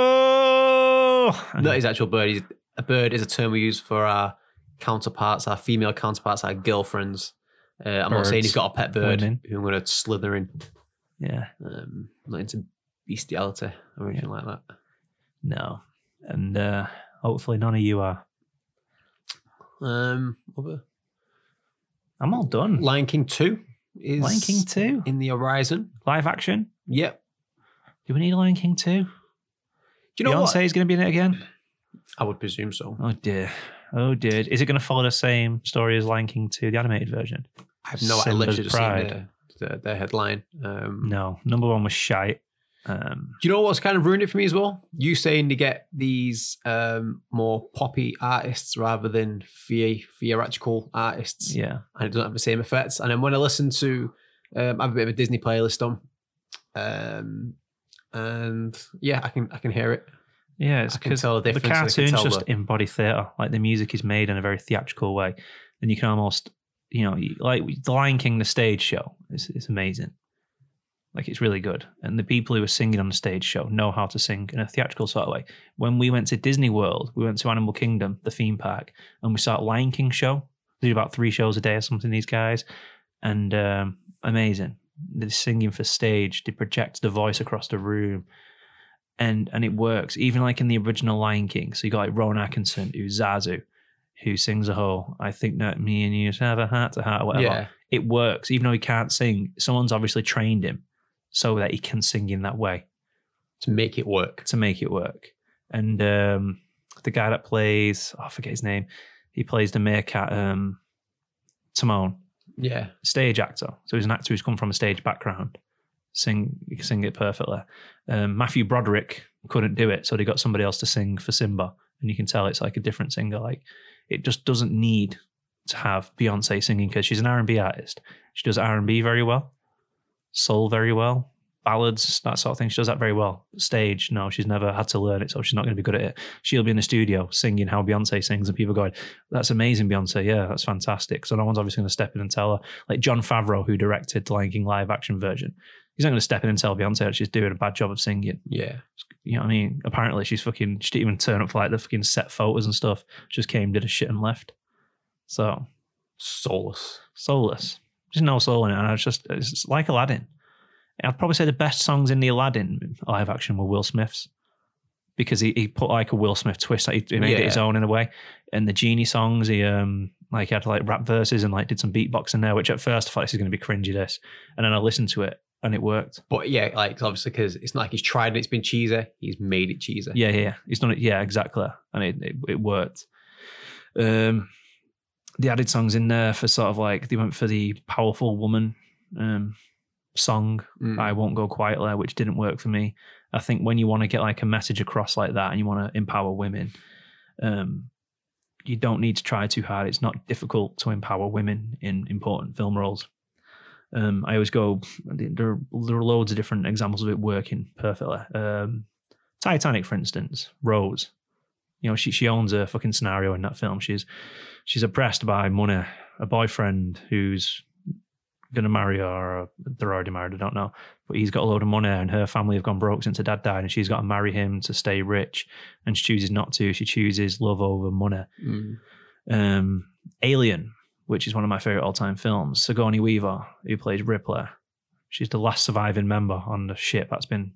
S1: Oh!
S2: Not his actual bird. He's, a bird is a term we use for our counterparts, our female counterparts, our girlfriends. Uh, I'm not saying he's got a pet bird
S1: women.
S2: who I'm going to slither in.
S1: Yeah,
S2: Um, not into bestiality or anything like that.
S1: no. And uh, hopefully none of you are.
S2: Um,
S1: I'm all done.
S2: Lion King 2 is
S1: Lion King 2?
S2: in the horizon.
S1: Live action?
S2: Yep.
S1: Do we need Lion King 2?
S2: Do you know what
S1: Beyonce
S2: what?
S1: is going to be in it again?
S2: I would presume so.
S1: Oh dear. Oh dear. Is it going to follow the same story as Lion King 2, the animated version?
S2: I have no. I
S1: Simba's
S2: literally just seen the, the, the headline. Um,
S1: No. Number one was shite. Um,
S2: Do you know what's kind of ruined it for me as well? You saying to get these um, more poppy artists rather than the- theatrical artists,
S1: yeah.
S2: and it doesn't have the same effects. And then when I listen to, um, I have a bit of a Disney playlist on, um, and yeah, I can I can hear it.
S1: Yeah, it's
S2: I can
S1: because
S2: tell the
S1: the
S2: difference. and I can
S1: cartoons
S2: tell
S1: just
S2: the-
S1: embody theatre. Like the music is made in a very theatrical way, and you can almost, you know, you- like the Lion King, the stage show is is amazing. Like it's really good, and the people who are singing on the stage show know how to sing in a theatrical sort of way. When we went to Disney World, we went to Animal Kingdom, the theme park, and we saw a Lion King show. They do about three shows a day or something. These guys, and um, amazing. They're singing for stage. They project the voice across the room and and it works even like in the original Lion King. So you got like Rowan Atkinson, who's Zazu, who sings a whole "I think that me and you have a heart to heart" or whatever.
S2: Yeah.
S1: It works, even though he can't sing. Someone's obviously trained him so that he can sing in that way
S2: To make it work.
S1: to make it work. And um, the guy that plays, oh, I forget his name. He plays the meerkat, um, Timon
S2: Yeah.
S1: stage actor. So he's an actor who's come from a stage background. Sing, he can sing it perfectly. Um, Matthew Broderick couldn't do it, so they got somebody else to sing for Simba, and you can tell it's like a different singer. Like it just doesn't need to have Beyonce singing because she's an R and B artist. She does R and B very well, soul very well, ballads that sort of thing. She does that very well. Stage, no, she's never had to learn it, so she's not going to be good at it. She'll be in the studio singing how Beyonce sings, and people going, "That's amazing, Beyonce. Yeah, that's fantastic." So no one's obviously going to step in and tell her. Like Jon Favreau, who directed the Lion King live action version, he's not going to step in and tell Beyonce that she's doing a bad job of singing.
S2: Yeah.
S1: You know what I mean? Apparently, she's fucking. She didn't even turn up for like the fucking set photos and stuff. Just came, did a shit, and left. So
S2: Soulless.
S1: soulless. There's no soul in it, and it's just it's like Aladdin. I'd probably say the best songs in the Aladdin live action were Will Smith's because he, he put like a Will Smith twist. Like he, he made it his own in a way. And the genie songs, he um like he had like rap verses and like did some beatboxing there, which at first I thought this is going to be cringy. This, and then I listened to it and it worked.
S2: But yeah, like obviously because it's not like he's tried and it's been cheesy. He's made it cheesy.
S1: Yeah, yeah, he's done it. Yeah, exactly, and it it, it worked. Um, they added songs in there for sort of like they went for the powerful woman um song
S2: Mm.
S1: I won't go quietly, which didn't work for me. I think when you want to get like a message across like that and you want to empower women, um, you don't need to try too hard. It's not difficult to empower women in important film roles. Um, I always go, there, there are loads of different examples of it working perfectly. Um, Titanic, for instance, Rose, you know, she, she owns a fucking scenario in that film. She's, she's oppressed by money, a boyfriend who's going to marry her, or they're already married, I don't know. But he's got a load of money, and her family have gone broke since her dad died, and she's got to marry him to stay rich. And she chooses not to. She chooses love over money.
S2: Mm.
S1: Um, Alien, which is one of my favorite all time films. Sigourney Weaver, who plays Ripley, she's the last surviving member on the ship that's been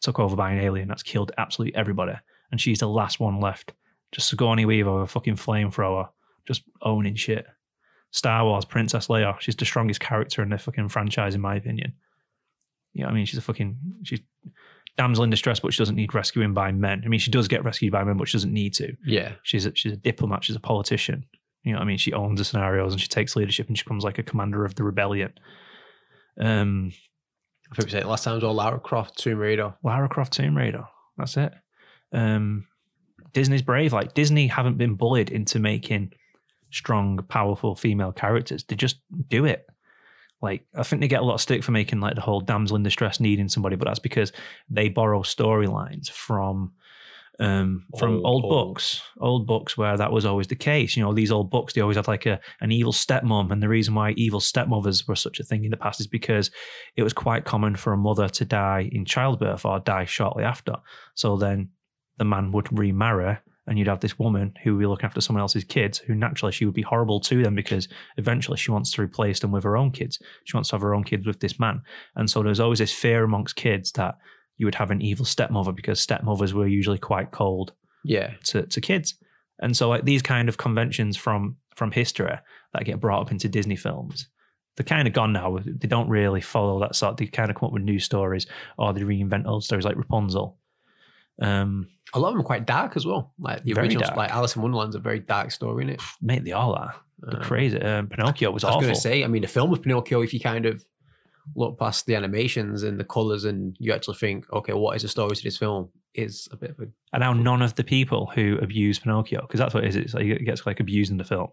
S1: took over by an alien that's killed absolutely everybody, and she's the last one left. Just Sigourney Weaver with a fucking flamethrower, just owning shit. Star Wars, Princess Leia, she's the strongest character in the fucking franchise, in my opinion. You know what I mean? She's a fucking she's damsel in distress, but she doesn't need rescuing by men. I mean, she does get rescued by men, but she doesn't need to.
S2: Yeah.
S1: She's a, she's a diplomat. She's a politician. You know what I mean? She owns the scenarios and she takes leadership and she becomes like a commander of the rebellion. Um,
S2: I think we said it last time was all Lara Croft, Tomb Raider.
S1: Lara Croft Tomb Raider. That's it. Um, Disney's brave. Like Disney haven't been bullied into making strong, powerful female characters. They just do it. Like I think they get a lot of stick for making like the whole damsel in distress needing somebody, but that's because they borrow storylines from um from
S2: Old-
S1: old,
S2: old.
S1: books old books where that was always the case you know these old books they always had like a an evil stepmom and the reason why evil stepmothers were such a thing in the past is because it was quite common for a mother to die in childbirth or die shortly after so then the man would remarry and you'd have this woman who would be looking after someone else's kids who naturally she would be horrible to them because eventually she wants to replace them with her own kids she wants to have her own kids with this man and so there's always this fear amongst kids that you would have an evil stepmother because stepmothers were usually quite cold
S2: Yeah.
S1: to, to kids. And so like these kind of conventions from from history that get brought up into Disney films, they're kind of gone now. They don't really follow that sort. They kind of come up with new stories or they reinvent old stories like Rapunzel. Um,
S2: A lot of them are quite dark as well. Like the
S1: Very dark.
S2: like Alice in Wonderland's a very dark story in it.
S1: mate, they all are. They're
S2: Um,
S1: crazy. Um, Pinocchio was
S2: I was going to say, I mean, the film of Pinocchio, if you kind of look past the animations and the colors and you actually think, okay, what is the story to this film? Is a bit of a
S1: And now none of the people who abuse Pinocchio, because that's what it is, it's like it gets like abused in the film.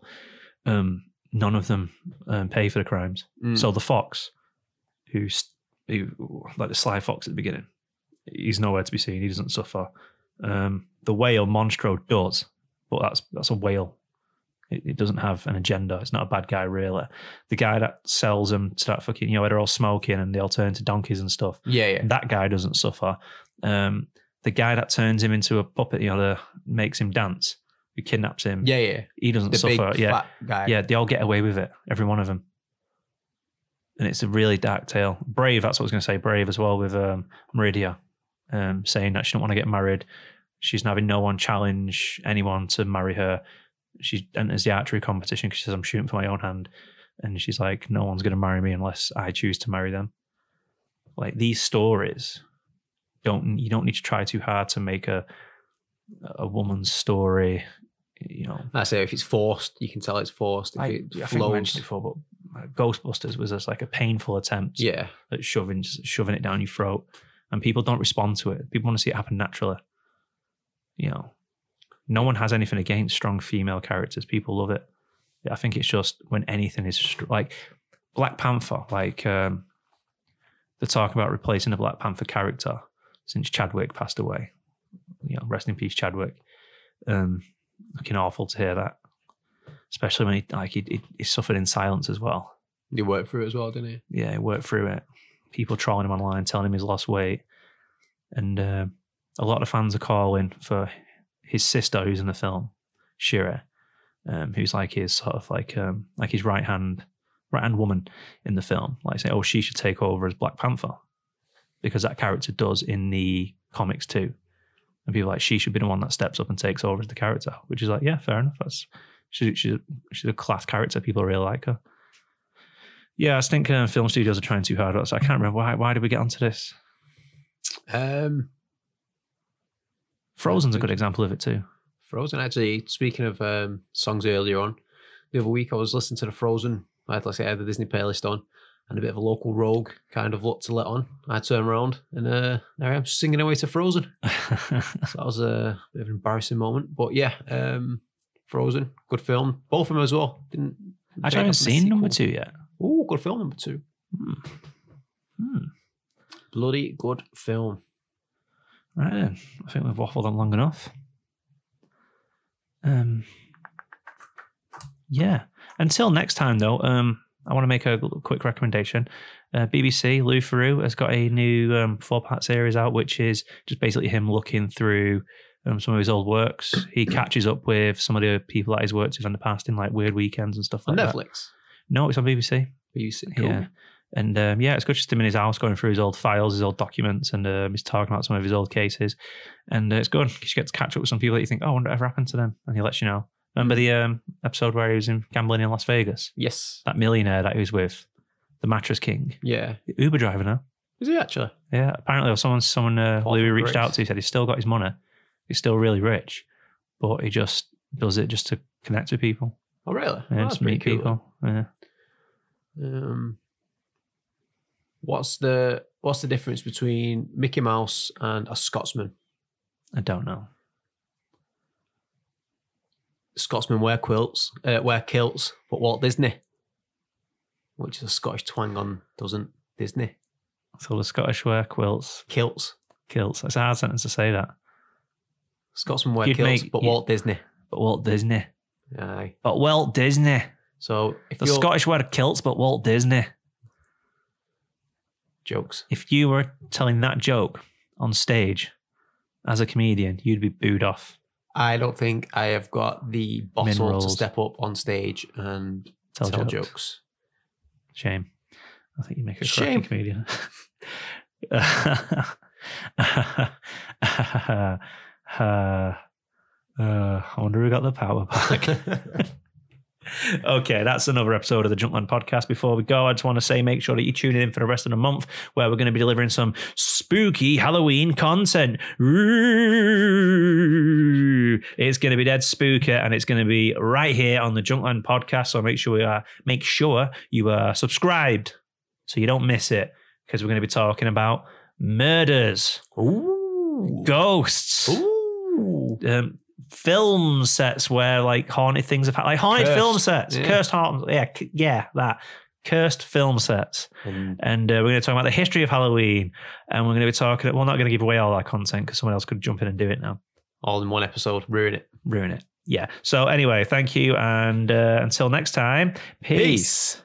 S1: Um, none of them um, pay for the crimes.
S2: Mm.
S1: So the fox, who's who like the sly fox at the beginning, he's nowhere to be seen. He doesn't suffer. Um, the whale Monstro does, but that's that's a whale. It, it doesn't have an agenda. It's not a bad guy, really. The guy that sells them to that fucking, you know, they're all smoking and they all turn into donkeys and stuff.
S2: Yeah, yeah.
S1: That guy doesn't suffer. Um, the guy that turns him into a puppet, you know, the makes him dance, who kidnaps him,
S2: Yeah, yeah.
S1: he doesn't
S2: The
S1: suffer.
S2: big
S1: yeah,
S2: fat guy.
S1: yeah, they all get away with it, every one of them. And it's a really dark tale. Brave, that's what I was going to say. Brave as well with um, Meridia, um, saying that she don't want to get married. She's having no one challenge anyone to marry her. She enters the archery competition because she says, I'm shooting for my own hand. And she's like, no one's going to marry me unless I choose to marry them. Like these stories, don't you don't need to try too hard to make a a woman's story. You know,
S2: I say if it's forced, you can tell it's forced. If
S1: I,
S2: it
S1: I think I mentioned before, but Ghostbusters was just like a painful attempt
S2: yeah,
S1: at shoving shoving it down your throat, and people don't respond to it. People want to see it happen naturally. You know, no one has anything against strong female characters. People love it. I think it's just when anything is str- like Black Panther, like um, they're talking about replacing the Black Panther character since Chadwick passed away. You know, rest in peace, Chadwick. Um, looking awful to hear that, especially when he like he, he, he suffered in silence as well
S2: he worked through it as well, didn't he?
S1: yeah, he worked through it. People trolling him online, telling him he's lost weight, and uh, a lot of fans are calling for his sister, who's in the film, Shira, um, who's like his sort of like um, like his right hand right hand woman in the film. Like say, oh, she should take over as Black Panther because that character does in the comics too. And people like she should be the one that steps up and takes over as the character, which is like yeah, fair enough. That's she's she's she's a class character. People really like her. Yeah, I think uh, film studios are trying too hard. So I can't remember why. Why did we get onto this?
S2: Um,
S1: Frozen's a good example of it too.
S2: Frozen. Actually, speaking of um, songs earlier on, the other week I was listening to the Frozen. I had, like I had the Disney playlist on, and a bit of a local rogue kind of looked to let on. I turn around and uh, there I am singing away to Frozen. So that was a bit of an embarrassing moment. But yeah, um, Frozen, good film. Both of them as well. Didn't
S1: Actually, I haven't seen number two yet.
S2: Oh, good film number two.
S1: Hmm. Hmm.
S2: Bloody good film.
S1: Right then, I think we've waffled on long enough. Um, yeah. Until next time, though, um, I want to make a quick recommendation. Uh, BBC Louis Theroux has got a new um, four-part series out, which is just basically him looking through um, some of his old works. He catches up with some of the people that he's worked with in the past in like weird weekends and stuff
S2: On
S1: like that.
S2: Netflix.
S1: No, it's on BBC.
S2: BBC. Cool.
S1: Yeah. And um, yeah, it's good just him in his house going through his old files, his old documents, and um, he's talking about some of his old cases. And uh, it's good because you get to catch up with some people that you think, oh, I wonder whatever happened to them. And he lets you know. Remember the um, episode where he was in gambling in Las Vegas?
S2: Yes.
S1: That millionaire that he was with, the mattress king,
S2: Yeah.
S1: Uber driver now.
S2: Is he actually?
S1: Yeah, apparently, or someone, someone uh, Louis reached out to. He said he's still got his money. He's still really rich, but he just does it just to connect with people
S2: Oh, really?
S1: and
S2: Oh,
S1: just meet
S2: cool.
S1: people. Yeah.
S2: Um, what's the what's the difference between Mickey Mouse and a Scotsman?
S1: I don't know.
S2: Scotsmen wear quilts, uh, wear kilts, but Walt Disney, which is a Scottish twang on, doesn't Disney
S1: So the Scottish wear quilts,
S2: kilts?
S1: kilts. It's a hard sentence to say that.
S2: Scotsmen wear
S1: You'd
S2: kilts,
S1: make-
S2: but Walt Disney.
S1: But Walt Disney.
S2: Aye.
S1: But Walt Disney.
S2: So if
S1: The
S2: you're
S1: Scottish wear kilts, but Walt Disney.
S2: jokes,
S1: If you were telling that joke on stage as a comedian, you'd be booed off.
S2: I don't think I have got the bottle to
S1: Minerals.
S2: step up on stage and
S1: Tell,
S2: tell,
S1: jokes.
S2: jokes.
S1: Shame. I think you make a
S2: Shame.
S1: cracking comedian. uh, uh, I wonder who got the power back. Okay, that's another episode of the Junkland podcast. Before we go, I just want to say make sure that you tune in for the rest of the month where we're going to be delivering some spooky Halloween content. Ooh. It's going to be dead spooky and it's going to be right here on the Junkland podcast. So make sure you are, make sure you are subscribed so you don't miss it because we're going to be talking about murders,
S2: Ooh.
S1: ghosts,
S2: Ooh.
S1: um, film sets where like haunted things have happened, like haunted
S2: Cursed,
S1: film sets,
S2: yeah.
S1: cursed haunted, yeah, yeah, that cursed film sets.
S2: And
S1: And uh, we're going to talk about the history of Halloween, and we're going to be talking. We're not going to give away all our content because someone else could jump in and do it now.
S2: all in one episode. Ruin it.
S1: Ruin it. Yeah. So anyway, thank you, and uh, until next time, peace.
S2: Peace.